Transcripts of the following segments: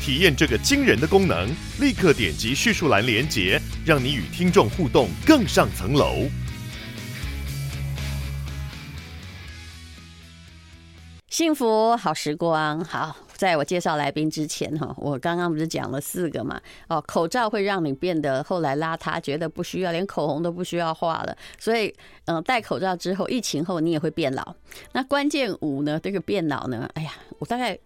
体验这个惊人的功能，立刻点击叙述栏连接，让你与听众互动更上层楼。幸福好时光，好，在我介绍来宾之前哈，我刚刚不是讲了四个嘛？哦，口罩会让你变得后来邋遢，觉得不需要，连口红都不需要画了。所以，嗯，戴口罩之后，疫情后你也会变老。那关键五呢？这个变老呢？哎呀，我大概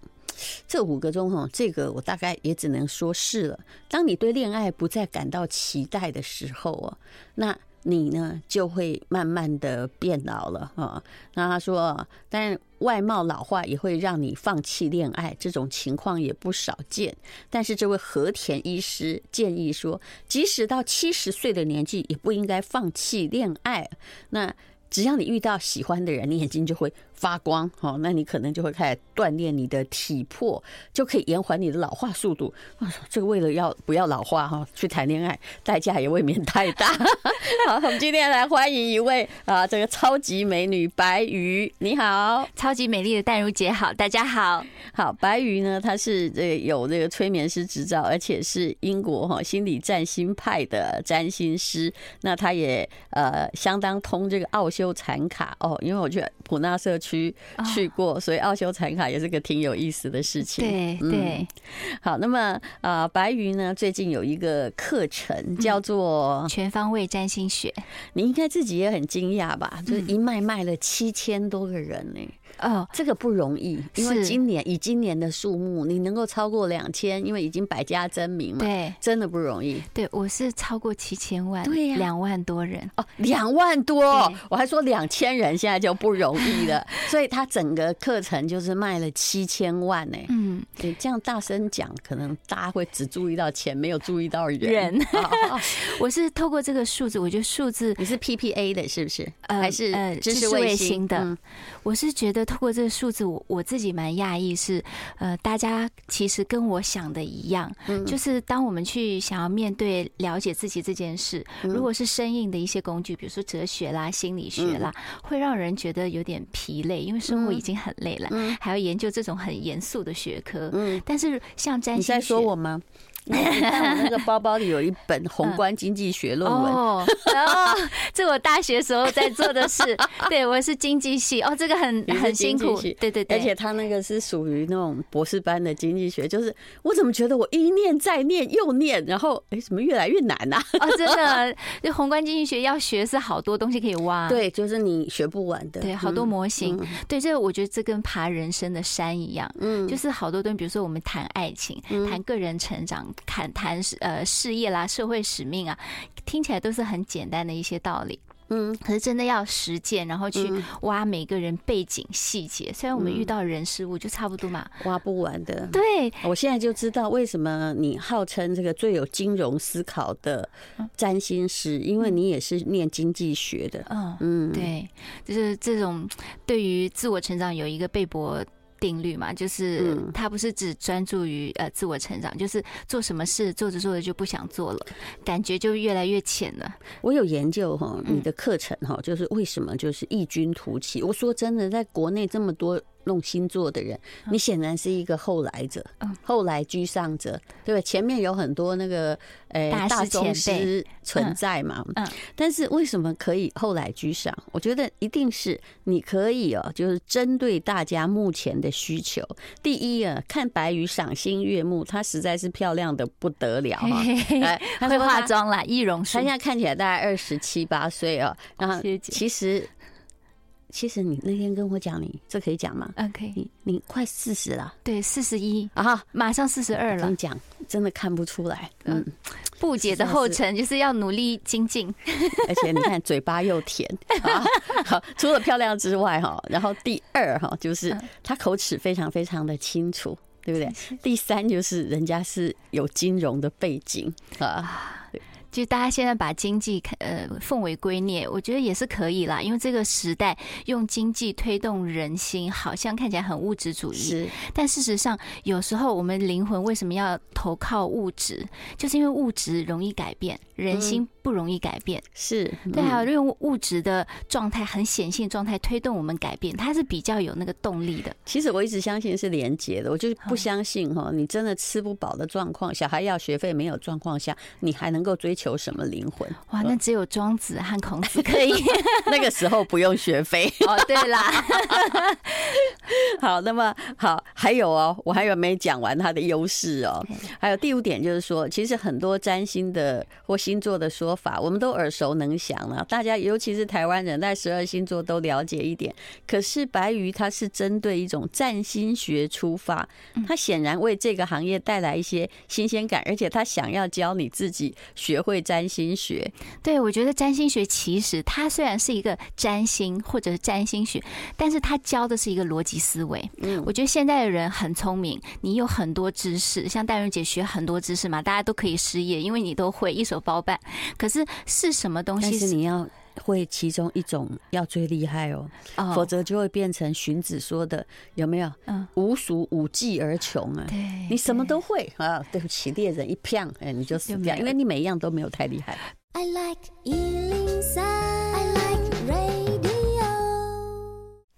这五个中哈，这个我大概也只能说是了。当你对恋爱不再感到期待的时候啊，那。你呢就会慢慢的变老了啊。那他说，但外貌老化也会让你放弃恋爱，这种情况也不少见。但是这位和田医师建议说，即使到七十岁的年纪，也不应该放弃恋爱。那只要你遇到喜欢的人，你眼睛就会。发光，哦，那你可能就会开始锻炼你的体魄，就可以延缓你的老化速度。啊，这个为了要不要老化哈，去谈恋爱代价也未免太大。好，我们今天来欢迎一位啊，这个超级美女白鱼，你好，超级美丽的淡如姐好，大家好。好，白鱼呢，她是这个有这个催眠师执照，而且是英国哈心理占星派的占星师。那她也呃相当通这个奥修禅卡哦，因为我觉得普纳社区。去去过，所以奥修禅卡也是个挺有意思的事情。对对、嗯，好，那么啊、呃，白云呢，最近有一个课程叫做全方位占星学，你应该自己也很惊讶吧？就是一卖卖了七千多个人呢、欸。哦，这个不容易，因为今年以今年的数目，你能够超过两千，因为已经百家争鸣嘛，对，真的不容易。对，我是超过七千万，对呀，两万多人哦，两万多，我还说两千人，现在就不容易了。所以他整个课程就是卖了七千万呢。嗯，你这样大声讲，可能大家会只注意到钱，没有注意到人。人，我是透过这个数字，我觉得数字你是 PPA 的，是不是？呃还是呃知识卫星的？我是觉得。透过这个数字，我我自己蛮讶异，是呃，大家其实跟我想的一样，就是当我们去想要面对了解自己这件事，如果是生硬的一些工具，比如说哲学啦、心理学啦，会让人觉得有点疲累，因为生活已经很累了，还要研究这种很严肃的学科。但是像占星学，你在说我吗？我那个包包里有一本宏观经济学论文哦，然后这我大学时候在做的事。对，我是经济系哦，这个很很辛苦。对对对，而且他那个是属于那种博士班的经济学，就是我怎么觉得我一念再念又念，然后哎，怎么越来越难呐？哦，真的，就宏观经济学要学是好多东西可以挖，对，就是你学不完的，对，好多模型。对，这个我觉得这跟爬人生的山一样，嗯，就是好多东西，比如说我们谈爱情，谈个人成长。谈谈呃事业啦，社会使命啊，听起来都是很简单的一些道理，嗯，可是真的要实践，然后去挖每个人背景细节。虽然我们遇到人事物就差不多嘛，挖不完的。对，我现在就知道为什么你号称这个最有金融思考的占星师，因为你也是念经济学的。嗯嗯，对，就是这种对于自我成长有一个贝博。定律嘛，就是他不是只专注于呃自我成长，就是做什么事做着做着就不想做了，感觉就越来越浅了。我有研究哈，你的课程哈，就是为什么就是异军突起？我说真的，在国内这么多。弄星座的人，你显然是一个后来者，后来居上者，对吧？前面有很多那个呃大宗师存在嘛，嗯，但是为什么可以后来居上？我觉得一定是你可以哦，就是针对大家目前的需求。第一啊，看白鱼赏心悦目，她实在是漂亮的不得了哈，会化妆啦，易容术，她现在看起来大概二十七八岁哦，然后其实。其实你那天跟我讲，你这可以讲吗？嗯，可以。你你快四十了，对，四十一啊，马上四十二了。跟你讲，真的看不出来。嗯，不解的后尘就是要努力精进，而且你看嘴巴又甜。好，除了漂亮之外哈，然后第二哈就是他口齿非常非常的清楚。对不对？第三就是人家是有金融的背景啊。就大家现在把经济呃奉为圭臬，我觉得也是可以啦。因为这个时代用经济推动人心，好像看起来很物质主义。是，但事实上，有时候我们灵魂为什么要投靠物质？就是因为物质容易改变，人心不容易改变。是对，还有用物质的状态很显性状态推动我们改变，它是比较有那个动力的。其实我一直相信是连结的，我就是不相信哈，你真的吃不饱的状况，小孩要学费没有状况下，你还能够追求。求什么灵魂？哇，那只有庄子和孔子可以。那个时候不用学费哦。对啦，好，那么好，还有哦，我还有没讲完它的优势哦。还有第五点就是说，其实很多占星的或星座的说法，我们都耳熟能详了。大家尤其是台湾人，在十二星座都了解一点。可是白鱼它是针对一种占星学出发，它显然为这个行业带来一些新鲜感，而且他想要教你自己学会。会占星学，对，我觉得占星学其实它虽然是一个占星或者是占星学，但是它教的是一个逻辑思维。嗯，我觉得现在的人很聪明，你有很多知识，像戴茹姐学很多知识嘛，大家都可以失业，因为你都会一手包办。可是是什么东西？是你要。会其中一种要最厉害哦，否则就会变成荀子说的有没有？嗯，无鼠无技而穷啊。对，你什么都会啊。对不起，猎人一骗，哎，你就死掉，因为你每一样都没有太厉害。I like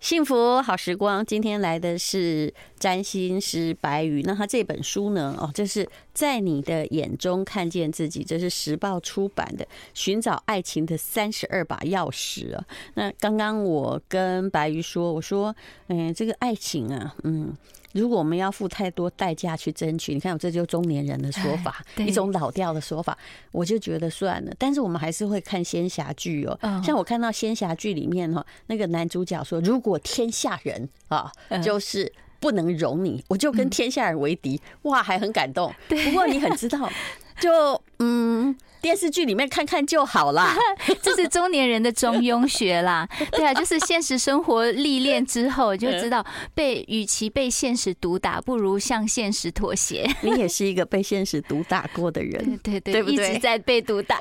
幸福好时光，今天来的是占星师白鱼。那他这本书呢？哦，这是在你的眼中看见自己，这是时报出版的《寻找爱情的三十二把钥匙》啊。那刚刚我跟白鱼说，我说，嗯，这个爱情啊，嗯。如果我们要付太多代价去争取，你看，我这就是中年人的说法，一种老调的说法，我就觉得算了。但是我们还是会看仙侠剧哦，像我看到仙侠剧里面哈，那个男主角说，如果天下人啊，就是不能容你，我就跟天下人为敌，哇，还很感动。不过你很知道，就嗯。电视剧里面看看就好啦，这是中年人的中庸学啦。对啊，就是现实生活历练之后就知道，被与其被现实毒打，不如向现实妥协。你也是一个被现实毒打过的人，对对对？一直在被毒打。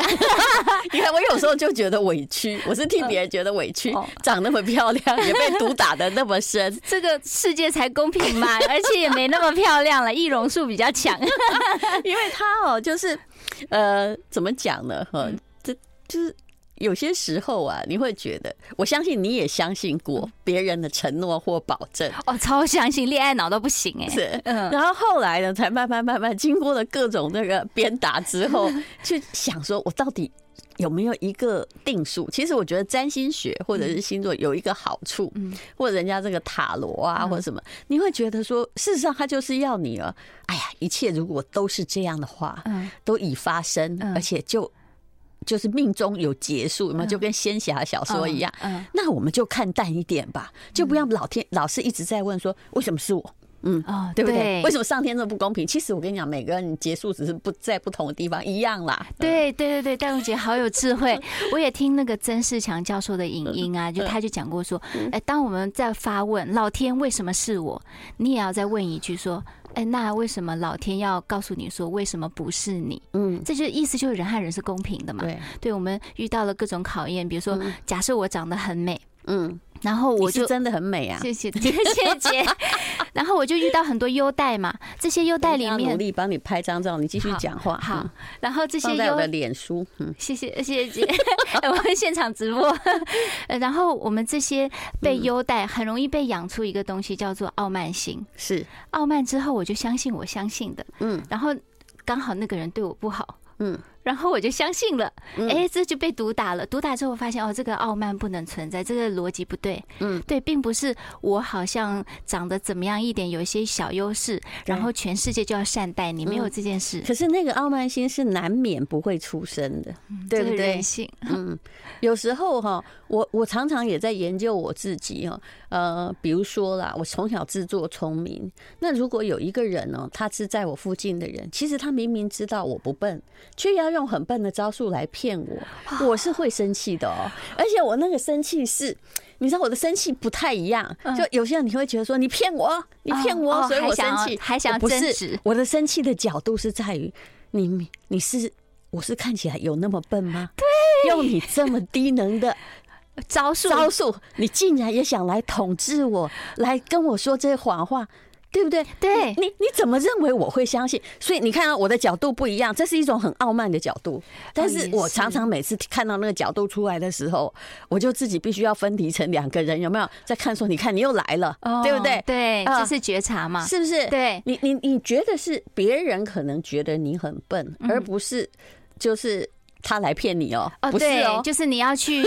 你看，我有时候就觉得委屈，我是替别人觉得委屈。长那么漂亮，也被毒打的那么深，这个世界才公平嘛？而且也没那么漂亮了，易容术比较强，因为他哦，就是。呃，怎么讲呢？哈，这就是有些时候啊，你会觉得，我相信你也相信过别人的承诺或保证。哦，超相信，恋爱脑都不行哎，是，嗯，然后后来呢，才慢慢慢慢经过了各种那个鞭打之后，去想说，我到底。有没有一个定数？其实我觉得占星学或者是星座有一个好处，嗯，或者人家这个塔罗啊，或者什么，你会觉得说，事实上他就是要你了。哎呀，一切如果都是这样的话，嗯，都已发生，而且就就是命中有结束，嘛就跟仙侠小说一样，嗯，那我们就看淡一点吧，就不要老天老是一直在问说为什么是我。嗯哦，对不对？为什么上天这么不公平？其实我跟你讲，每个人结束只是不在不同的地方一样啦。对对对对，戴茹姐好有智慧。我也听那个曾仕强教授的影音啊，就他就讲过说，哎，当我们在发问老天为什么是我，你也要再问一句说，哎，那为什么老天要告诉你说为什么不是你？嗯，这就意思就是人和人是公平的嘛。对，对我们遇到了各种考验，比如说假设我长得很美，嗯。然后我就真的很美啊！谢谢谢谢。然后我就遇到很多优待嘛，这些优待里面努力帮你拍张照，你继续讲话。好，然后这些优的脸书，嗯，谢谢谢谢姐，我们现场直播。然后我们这些被优待，很容易被养出一个东西，叫做傲慢心。是傲慢之后，我就相信我相信的，嗯，然后刚好那个人对我不好，嗯。然后我就相信了，哎，这就被毒打了。毒打之后，我发现哦，这个傲慢不能存在，这个逻辑不对。嗯，对，并不是我好像长得怎么样一点，有一些小优势，然后全世界就要善待你，没有这件事。可是那个傲慢心是难免不会出生的，对不对？人性。嗯，有时候哈，我我常常也在研究我自己哈。呃，比如说啦，我从小自作聪明。那如果有一个人呢，他是在我附近的人，其实他明明知道我不笨，却要。用很笨的招数来骗我，我是会生气的哦。而且我那个生气是，你知道我的生气不太一样。就有些人你会觉得说你骗我，你骗我，所以我生气，还想争执。我的生气的角度是在于你，你是我是看起来有那么笨吗？对，用你这么低能的招数招数，你竟然也想来统治我，来跟我说这些谎话。对不对？对，你你怎么认为我会相信？所以你看到我的角度不一样，这是一种很傲慢的角度。但是我常常每次看到那个角度出来的时候，我就自己必须要分离成两个人，有没有在看？说你看你又来了，对不对？对，这是觉察嘛？是不是？对，你你你觉得是别人可能觉得你很笨，而不是就是。他来骗你哦？哦，对，就是你要去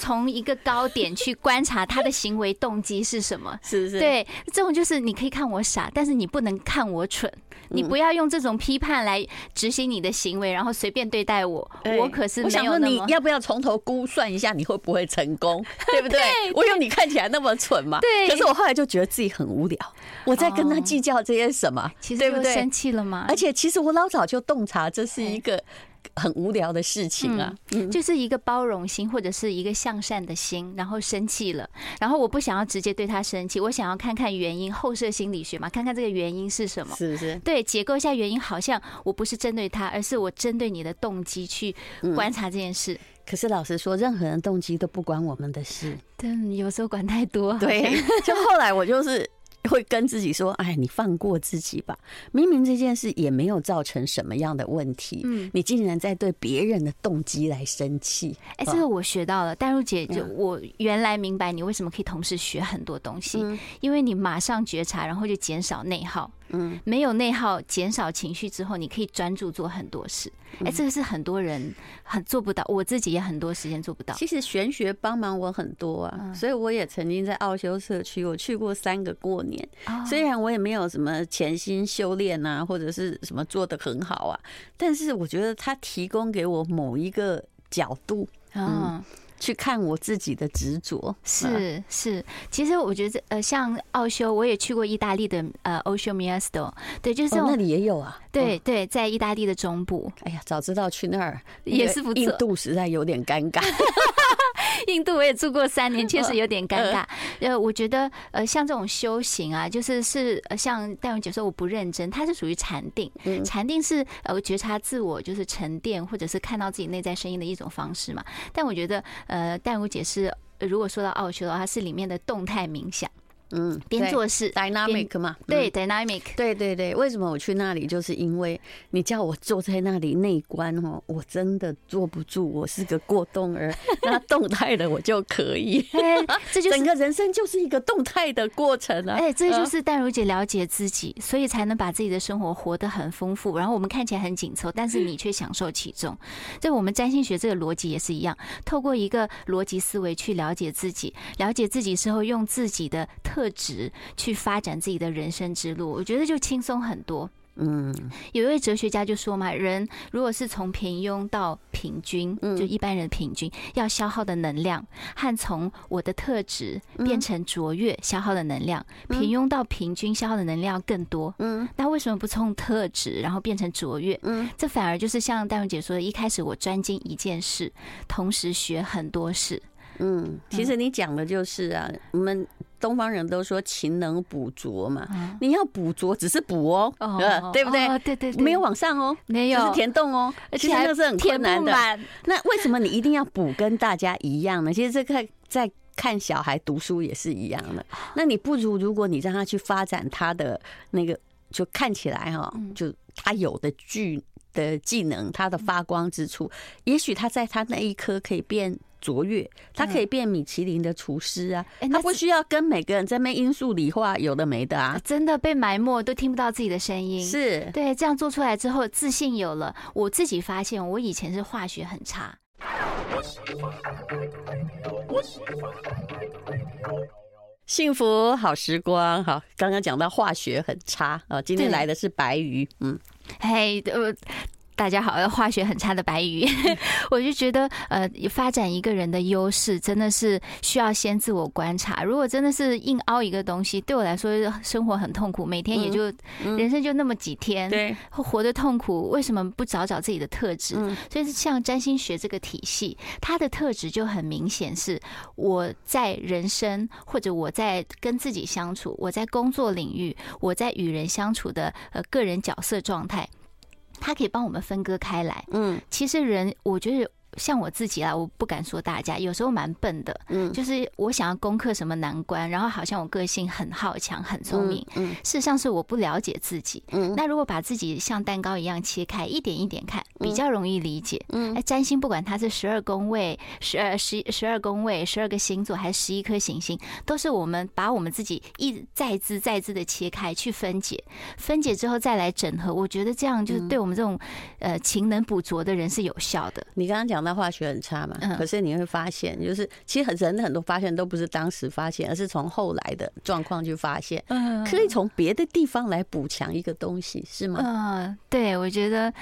从一个高点去观察他的行为动机是什么，是不是？对，这种就是你可以看我傻，但是你不能看我蠢。你不要用这种批判来执行你的行为，然后随便对待我。我可是没有那么。我想问你要不要从头估算一下你会不会成功，对不对？我有你看起来那么蠢嘛？对。可是我后来就觉得自己很无聊，我在跟他计较这些什么？其实又生气了吗？而且其实我老早就洞察这是一个。很无聊的事情啊，就是一个包容心或者是一个向善的心，然后生气了，然后我不想要直接对他生气，我想要看看原因，后设心理学嘛，看看这个原因是什么，是不是？对，解构一下原因，好像我不是针对他，而是我针对你的动机去观察这件事。可是老实说，任何人动机都不关我们的事，但，有时候管太多。对，就后来我就是。会跟自己说：“哎，你放过自己吧。明明这件事也没有造成什么样的问题，嗯，你竟然在对别人的动机来生气。哎，这个我学到了。戴茹姐，就我原来明白你为什么可以同时学很多东西，因为你马上觉察，然后就减少内耗。”嗯，没有内耗，减少情绪之后，你可以专注做很多事。哎，这个是很多人很做不到，我自己也很多时间做不到。其实玄学帮忙我很多啊，所以我也曾经在奥修社区，我去过三个过年。虽然我也没有什么潜心修炼啊，或者是什么做得很好啊，但是我觉得他提供给我某一个角度，嗯。去看我自己的执着，是是，其实我觉得呃，像奥修，我也去过意大利的呃，Osho Miasto，对，就是那里也有啊，对对，在意大利的中部。哎呀，早知道去那儿也是不错。印度实在有点尴尬。印度我也住过三年，确实有点尴尬。呃，我觉得呃，像这种修行啊，就是是呃，像戴文姐说我不认真，它是属于禅定。禅定是呃觉察自我，就是沉淀或者是看到自己内在声音的一种方式嘛。但我觉得呃，淡如姐是如果说到奥修的话，它是里面的动态冥想。嗯，边做事，dynamic 嘛，对，dynamic，对对对。为什么我去那里？就是因为你叫我坐在那里内观哦，我真的坐不住，我是个过动儿。那动态的我就可以，这就是 整个人生就是一个动态的过程啊。哎，这就是淡如姐了解自己，所以才能把自己的生活活得很丰富。然后我们看起来很紧凑，但是你却享受其中。这我们占星学这个逻辑也是一样，透过一个逻辑思维去了解自己，了解自己之后，用自己的特。特质去发展自己的人生之路，我觉得就轻松很多。嗯，有一位哲学家就说嘛，人如果是从平庸到平均，就一般人平均要消耗的能量，和从我的特质变成卓越消耗的能量，平庸到平均消耗的能量更多。嗯，那为什么不从特质然后变成卓越？嗯，这反而就是像戴文姐说的，一开始我专精一件事，同时学很多事。嗯，其实你讲的就是啊，我们。东方人都说勤能补拙嘛，你要补拙只是补哦，对不对？对对，没有往上哦，没有，是填洞哦，而且那是很困难的。那为什么你一定要补跟大家一样呢？其实这个在看小孩读书也是一样的。那你不如如果你让他去发展他的那个，就看起来哈，就他有的具的技能，他的发光之处，也许他在他那一科可以变。卓越，他可以变米其林的厨师啊！他不需要跟每个人在那因素理化，有的没的啊！真的被埋没，都听不到自己的声音。是对，这样做出来之后，自信有了。我自己发现，我以前是化学很差。幸福好时光，好，刚刚讲到化学很差啊，今天来的是白鱼，嗯，嘿，呃。大家好，化学很差的白鱼，我就觉得呃，发展一个人的优势真的是需要先自我观察。如果真的是硬凹一个东西，对我来说生活很痛苦，每天也就人生就那么几天，对，活得痛苦，为什么不找找自己的特质？所以像占星学这个体系，它的特质就很明显，是我在人生或者我在跟自己相处，我在工作领域，我在与人相处的呃个人角色状态。它可以帮我们分割开来。嗯，其实人，我觉得。像我自己啦，我不敢说大家，有时候蛮笨的。嗯，就是我想要攻克什么难关，然后好像我个性很好强、很聪明。嗯，事实上是我不了解自己。嗯，那如果把自己像蛋糕一样切开，一点一点看，比较容易理解。嗯，哎，占星不管它是十二宫位、十二十十二宫位、十二个星座，还是十一颗行星，都是我们把我们自己一再次再次的切开去分解，分解之后再来整合。我觉得这样就是对我们这种呃勤能补拙的人是有效的。你刚刚讲。那化学很差嘛？可是你会发现，就是其实很人很多发现都不是当时发现，而是从后来的状况去发现。嗯，可以从别的地方来补强一个东西，是吗？嗯，对，我觉得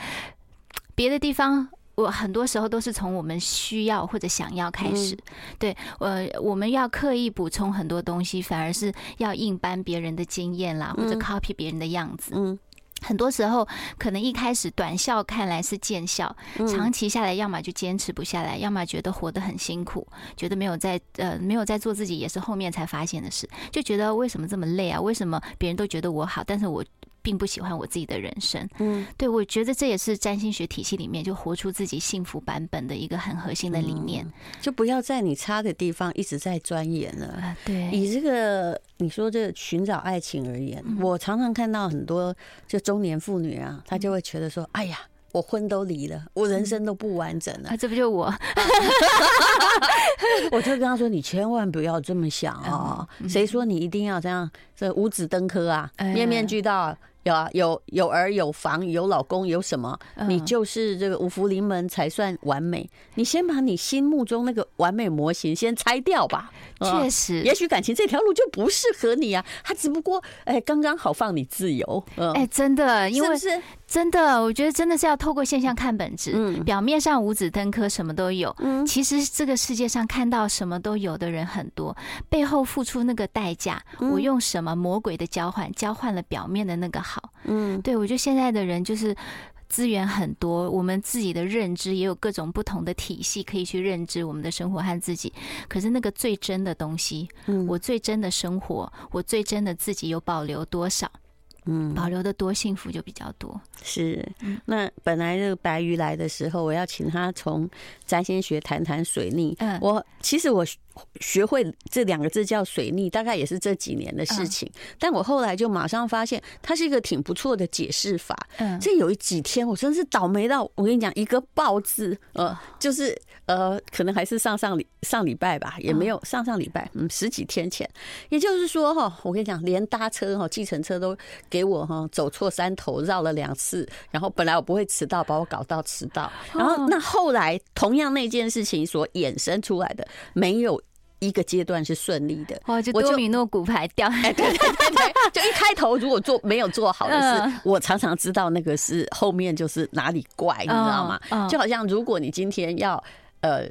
别的地方，我很多时候都是从我们需要或者想要开始。对，呃，我们要刻意补充很多东西，反而是要硬搬别人的经验啦，或者 copy 别人的样子。嗯。很多时候，可能一开始短效看来是见效，长期下来，要么就坚持不下来，要么觉得活得很辛苦，觉得没有在呃没有在做自己，也是后面才发现的事，就觉得为什么这么累啊？为什么别人都觉得我好，但是我并不喜欢我自己的人生？嗯，对，我觉得这也是占星学体系里面就活出自己幸福版本的一个很核心的理念，就不要在你差的地方一直在钻研了。对，以这个。你说这寻找爱情而言，我常常看到很多就中年妇女啊，她就会觉得说：“哎呀，我婚都离了，我人生都不完整了。”啊，这不就我？我就跟他说：“你千万不要这么想啊！谁说你一定要这样？这五子登科啊，面面俱到。”有啊，有有儿有房有老公有什么？你就是这个五福临门才算完美。你先把你心目中那个完美模型先拆掉吧。确实，也许感情这条路就不适合你啊。他只不过哎，刚刚好放你自由。哎，真的，因为是真的，我觉得真的是要透过现象看本质。嗯，表面上五子登科什么都有，嗯，其实这个世界上看到什么都有的人很多，背后付出那个代价，我用什么魔鬼的交换，交换了表面的那个好。嗯，对，我觉得现在的人就是资源很多，我们自己的认知也有各种不同的体系可以去认知我们的生活和自己。可是那个最真的东西，嗯，我最真的生活，我最真的自己有保留多少？嗯，保留的多幸福就比较多。是，那本来这个白鱼来的时候，我要请他从占星学谈谈水逆。嗯，我其实我。学会这两个字叫水逆，大概也是这几年的事情。但我后来就马上发现，它是一个挺不错的解释法。嗯，这有几天我真是倒霉到，我跟你讲，一个爆字，呃，就是呃，可能还是上上礼上礼拜吧，也没有上上礼拜，嗯，十几天前。也就是说哈，我跟你讲，连搭车哈，计程车都给我哈走错山头，绕了两次。然后本来我不会迟到，把我搞到迟到。然后那后来同样那件事情所衍生出来的，没有。一个阶段是顺利的，哦，就多米诺骨牌掉，哎，对对对对，就一开头如果做没有做好的事，我常常知道那个是后面就是哪里怪，你知道吗？就好像如果你今天要呃，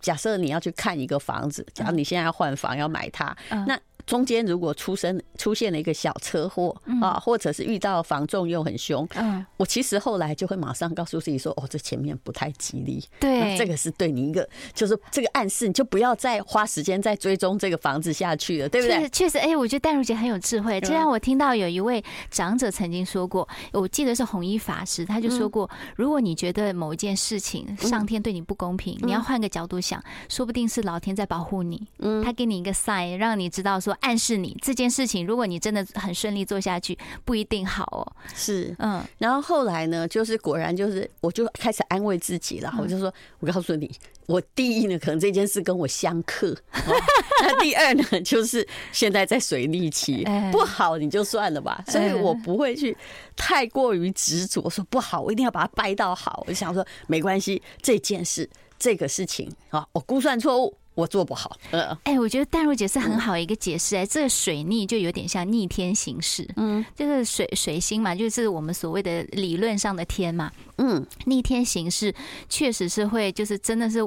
假设你要去看一个房子，假如你现在要换房要买它，那。中间如果出生出现了一个小车祸啊，或者是遇到房仲又很凶，嗯，我其实后来就会马上告诉自己说，哦，这前面不太吉利，对，这个是对你一个，就是这个暗示，你就不要再花时间再追踪这个房子下去了，对不对？确实，哎，我觉得戴如姐很有智慧。这让我听到有一位长者曾经说过，我记得是弘一法师，他就说过，如果你觉得某一件事情上天对你不公平，你要换个角度想，说不定是老天在保护你，嗯，他给你一个 sign，让你知道说。暗示你这件事情，如果你真的很顺利做下去，不一定好哦。是，嗯，然后后来呢，就是果然就是，我就开始安慰自己了。我就说，我告诉你，我第一呢，可能这件事跟我相克；那第二呢，就是现在在水逆期，不好你就算了吧。所以我不会去太过于执着，说不好，我一定要把它掰到好。我就想说，没关系，这件事。这个事情啊，我估算错误，我做不好。呃，哎，我觉得淡如姐是很好一个解释。哎，这个水逆就有点像逆天行事。嗯，就是水水星嘛，就是我们所谓的理论上的天嘛。嗯，逆天行事确实是会，就是真的是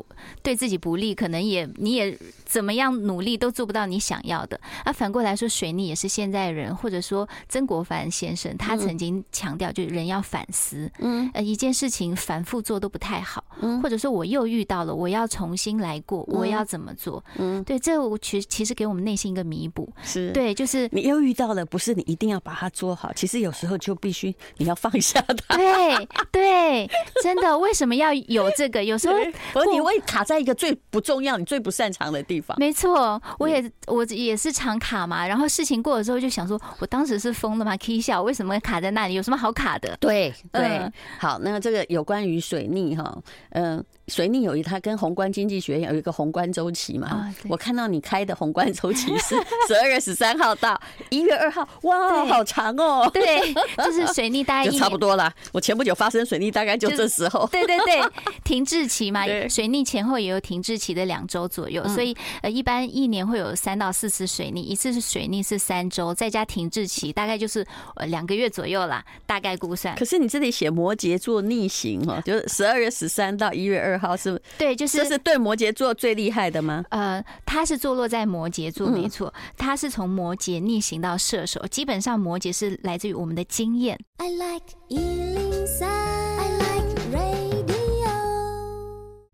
对自己不利，可能也你也怎么样努力都做不到你想要的。啊，反过来说，水逆也是现在人，或者说曾国藩先生他曾经强调，就是人要反思。嗯，呃，一件事情反复做都不太好。嗯，或者说我又遇到了，我要重新来过，我要怎么做？嗯，对，这我其实其实给我们内心一个弥补。是对，就是你又遇到了，不是你一定要把它做好，其实有时候就必须你要放下它。对对。对，真的，为什么要有这个？有时候，而你会卡在一个最不重要、你最不擅长的地方。没错，我也我也是常卡嘛。然后事情过了之后，就想说，我当时是疯了吗？K 笑，为什么卡在那里？有什么好卡的？对对，好，那这个有关于水逆哈，嗯。水逆有一，它跟宏观经济学有一个宏观周期嘛。哦、我看到你开的宏观周期是 十二月十三号到一月二号，哇，好长哦。对，就是水逆大概 就差不多了。我前不久发生水逆，大概就这时候。对对对，停滞期嘛，水逆前后也有停滞期的两周左右，所以呃，一般一年会有三到四次水逆，一次是水逆是三周，再加停滞期，大概就是呃两个月左右啦，大概估算。可是你这里写摩羯座逆行哈，就是十二月十三到一月二。二号是，对，就是这是对摩羯座最厉害的吗？呃，他是坐落在摩羯座，没错，他是从摩羯逆行到射手，基本上摩羯是来自于我们的经验。I like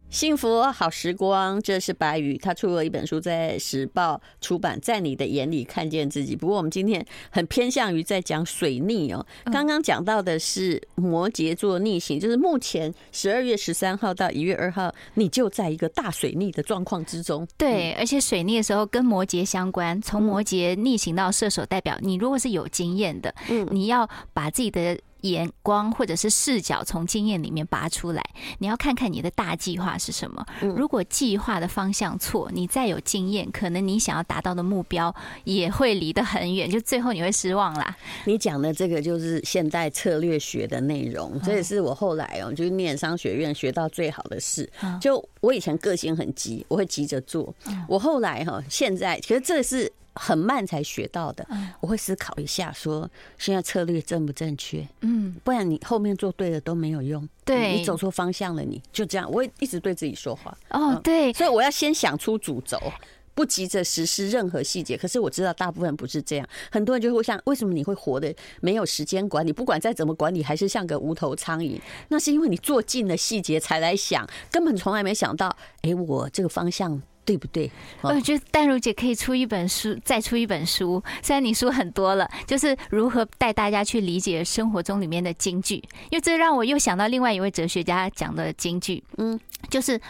幸福好时光，这是白宇，他出了一本书，在时报出版，在你的眼里看见自己。不过我们今天很偏向于在讲水逆哦。刚刚讲到的是摩羯座逆行，就是目前十二月十三号到一月二号，你就在一个大水逆的状况之中。对，而且水逆的时候跟摩羯相关，从摩羯逆行到射手，代表你如果是有经验的，嗯，你要把自己的。眼光或者是视角从经验里面拔出来，你要看看你的大计划是什么。如果计划的方向错，你再有经验，可能你想要达到的目标也会离得很远，就最后你会失望啦。你讲的这个就是现代策略学的内容，这也是我后来哦，就是念商学院学到最好的事。就我以前个性很急，我会急着做。我后来哈，现在其实这是。很慢才学到的，我会思考一下，说现在策略正不正确？嗯，不然你后面做对了都没有用。对，你走错方向了，你就这样。我会一直对自己说话。哦，对，所以我要先想出主轴，不急着实施任何细节。可是我知道大部分不是这样，很多人就会想，为什么你会活得没有时间管理？不管再怎么管理，还是像个无头苍蝇。那是因为你做尽了细节才来想，根本从来没想到，哎，我这个方向。对不对？我觉得淡如姐可以出一本书，再出一本书。虽然你书很多了，就是如何带大家去理解生活中里面的京剧。因为这让我又想到另外一位哲学家讲的京剧，嗯，就是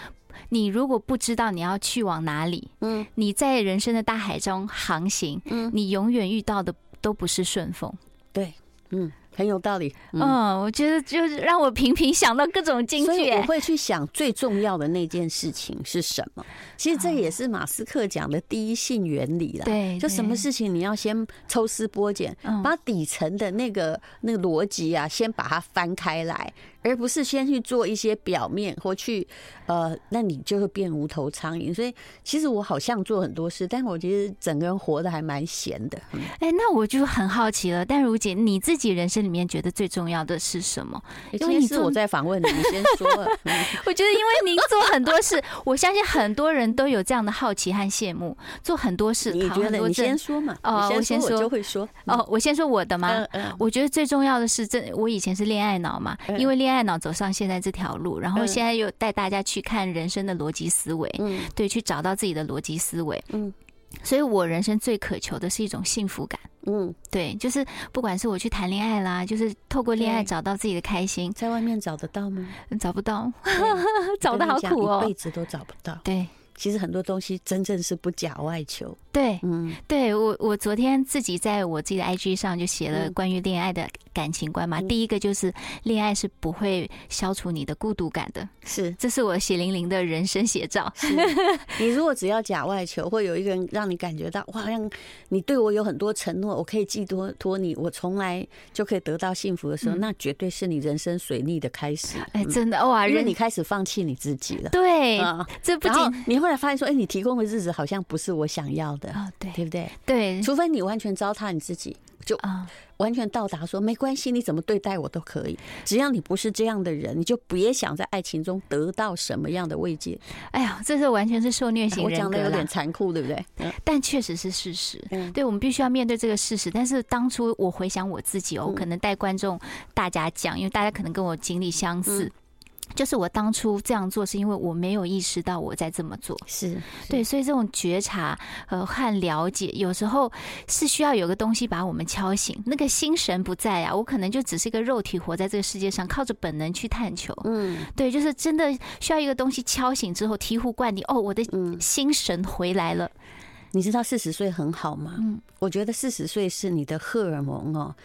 你如果不知道你要去往哪里，嗯，你在人生的大海中航行，嗯，你永远遇到的都不是顺风。对，嗯。很有道理，嗯，嗯，我觉得就是让我频频想到各种金句，所以我会去想最重要的那件事情是什么。其实这也是马斯克讲的第一性原理了，对，就什么事情你要先抽丝剥茧，把底层的那个那个逻辑啊，先把它翻开来。而不是先去做一些表面或去，呃，那你就会变无头苍蝇。所以其实我好像做很多事，但我觉得整个人活得还蛮闲的。哎、欸，那我就很好奇了，但如姐，你自己人生里面觉得最重要的是什么？因为你是我在访问你，你先说。我觉得因为您做很多事，我相信很多人都有这样的好奇和羡慕。做很多事，你觉得你先说嘛？哦，我先说，我就会说。哦，我先说我的吗？我觉得最重要的是，这我以前是恋爱脑嘛，因为恋。恋爱脑走上现在这条路，然后现在又带大家去看人生的逻辑思维，嗯，对，去找到自己的逻辑思维，嗯，所以我人生最渴求的是一种幸福感，嗯，对，就是不管是我去谈恋爱啦，就是透过恋爱找到自己的开心，在外面找得到吗？找不到，找的好苦哦，一辈子都找不到，对。其实很多东西真正是不假外求。对，嗯，对我我昨天自己在我自己的 IG 上就写了关于恋爱的感情观嘛。第一个就是恋爱是不会消除你的孤独感的，是，这是我血淋淋的人生写照。是，你如果只要假外求，会有一个人让你感觉到哇，好像你对我有很多承诺，我可以寄托托你，我从来就可以得到幸福的时候，那绝对是你人生水逆的开始。哎，真的哇，因为你开始放弃你自己了。对，这不仅你后来发现说，哎，你提供的日子好像不是我想要的，对，对不对？对，除非你完全糟蹋你自己。就完全到达说没关系，你怎么对待我都可以，只要你不是这样的人，你就别想在爱情中得到什么样的慰藉。哎呀，这是完全是受虐型人格，我讲的有点残酷，对不对？但确实是事实。对，我们必须要面对这个事实。但是当初我回想我自己哦，我可能带观众大家讲，因为大家可能跟我经历相似。就是我当初这样做，是因为我没有意识到我在这么做。是对，所以这种觉察呃和了解，有时候是需要有个东西把我们敲醒。那个心神不在啊，我可能就只是一个肉体活在这个世界上，靠着本能去探求。嗯，对，就是真的需要一个东西敲醒之后，醍醐灌顶。哦，我的心神回来了。你知道四十岁很好吗？嗯，我觉得四十岁是你的荷尔蒙哦。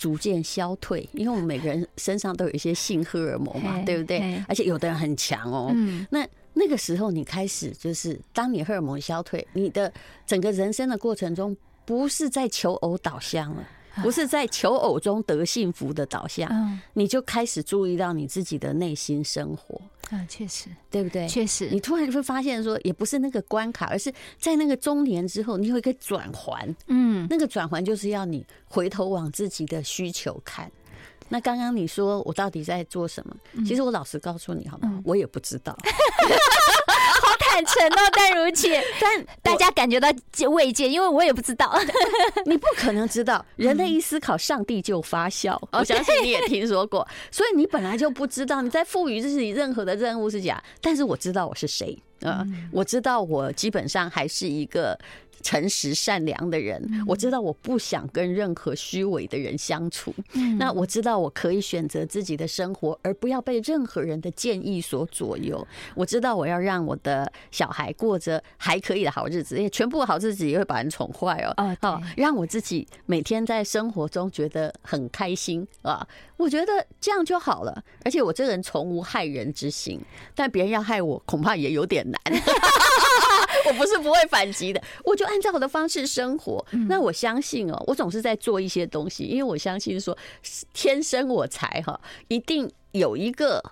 逐渐消退，因为我们每个人身上都有一些性荷尔蒙嘛，对不对？而且有的人很强哦。那那个时候你开始就是，当你荷尔蒙消退，你的整个人生的过程中，不是在求偶导向了。不是在求偶中得幸福的导向，你就开始注意到你自己的内心生活。嗯，确实，对不对？确实，你突然就会发现说，也不是那个关卡，而是在那个中年之后，你有一个转环。嗯，那个转环就是要你回头往自己的需求看。那刚刚你说我到底在做什么？其实我老实告诉你，好吗？我也不知道。坦诚哦，但如姐，但大家感觉到慰藉，因为我也不知道，你不可能知道。人类一思考，上帝就发笑。我相信你也听说过，所以你本来就不知道。你在赋予自己任何的任务是假，但是我知道我是谁啊，我知道我基本上还是一个。诚实善良的人，我知道我不想跟任何虚伪的人相处。那我知道我可以选择自己的生活，而不要被任何人的建议所左右。我知道我要让我的小孩过着还可以的好日子，也全部好日子也会把人宠坏哦。哦，让我自己每天在生活中觉得很开心啊！我觉得这样就好了。而且我这个人从无害人之心，但别人要害我，恐怕也有点难。我不是不会反击的，我就按照我的方式生活。那我相信哦，我总是在做一些东西，因为我相信说，天生我才哈，一定有一个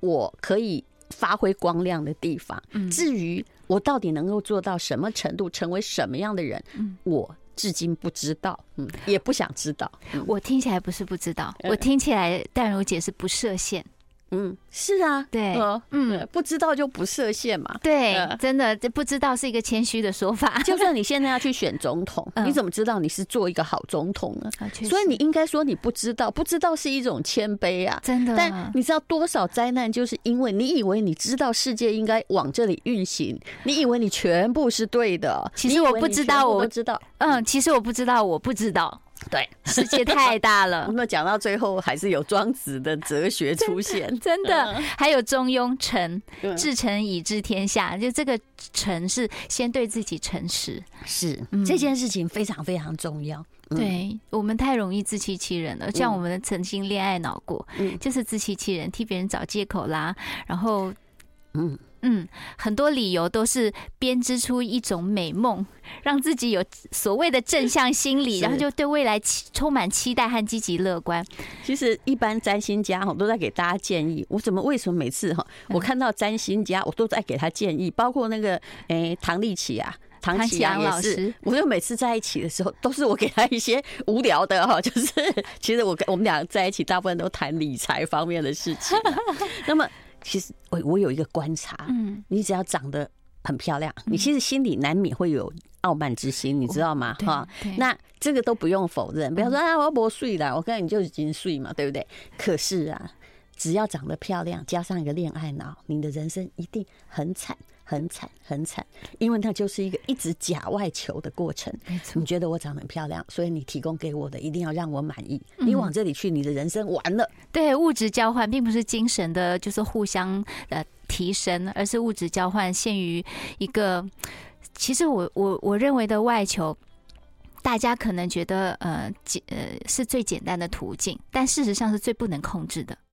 我可以发挥光亮的地方。至于我到底能够做到什么程度，成为什么样的人，我至今不知道，嗯，也不想知道。我听起来不是不知道，我听起来淡如姐是不设限。嗯，是啊，对，嗯，不知道就不设限嘛，对，真的，这不知道是一个谦虚的说法。就算你现在要去选总统，你怎么知道你是做一个好总统呢？所以你应该说你不知道，不知道是一种谦卑啊，真的。但你知道多少灾难，就是因为你以为你知道世界应该往这里运行，你以为你全部是对的，其实我不知道，我不知道，嗯，其实我不知道，我不知道。对，世界太大了。那讲到最后，还是有庄子的哲学出现，真的。还有中庸，诚，至诚以治天下。就这个诚是先对自己诚实，是这件事情非常非常重要。对，我们太容易自欺欺人了，像我们曾经恋爱脑过，就是自欺欺人，替别人找借口啦，然后，嗯。嗯，很多理由都是编织出一种美梦，让自己有所谓的正向心理，然后就对未来充满期待和积极乐观。其实一般占星家哈都在给大家建议，我怎么为什么每次哈我看到占星家，我都在给他建议，包括那个诶唐立奇啊，唐启阳老师，我就每次在一起的时候，都是我给他一些无聊的哈，就是 其实我跟我们俩在一起，大部分都谈理财方面的事情。那么。其实我我有一个观察，嗯，你只要长得很漂亮，你其实心里难免会有傲慢之心，你知道吗？哈，那这个都不用否认。不要说啊，我要不睡了，我看你就已经睡嘛，对不对？可是啊，只要长得漂亮，加上一个恋爱脑，你的人生一定很惨。很惨，很惨，因为它就是一个一直假外求的过程。你觉得我长得很漂亮，所以你提供给我的一定要让我满意。你往这里去，你的人生完了。对，物质交换并不是精神的，就是互相呃提升，而是物质交换限于一个。其实我我我认为的外求。大家可能觉得呃简呃是最简单的途径，但事实上是最不能控制的。